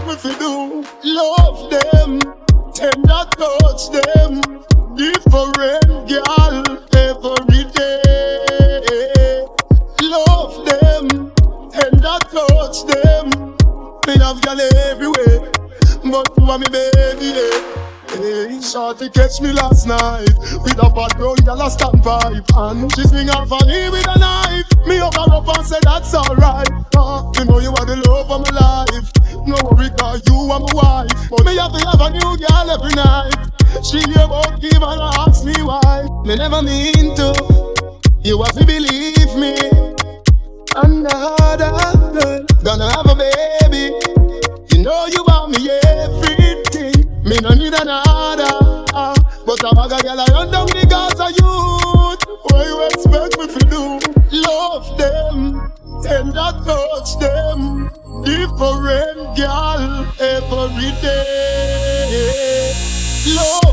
expect me to do? Love them, tender touch them, different girl every day. Love them, tender touch them. Me have girl everywhere, but you are me baby. Yeah. Hey, shorty catch me last night With a bad brown girl a stand pipe And she swing on me with a knife Me her up and say that's alright you are my wife. But me have to have a new girl every night. She hear about him and ask me why. Me never mean to. You have to believe me. Another girl. Gonna have a baby. You know you want me everything. Me no need another, but a bag of gyal I run down the Gaza youth. What you expect me to do? Them, tender touch them, different gyal every day. Love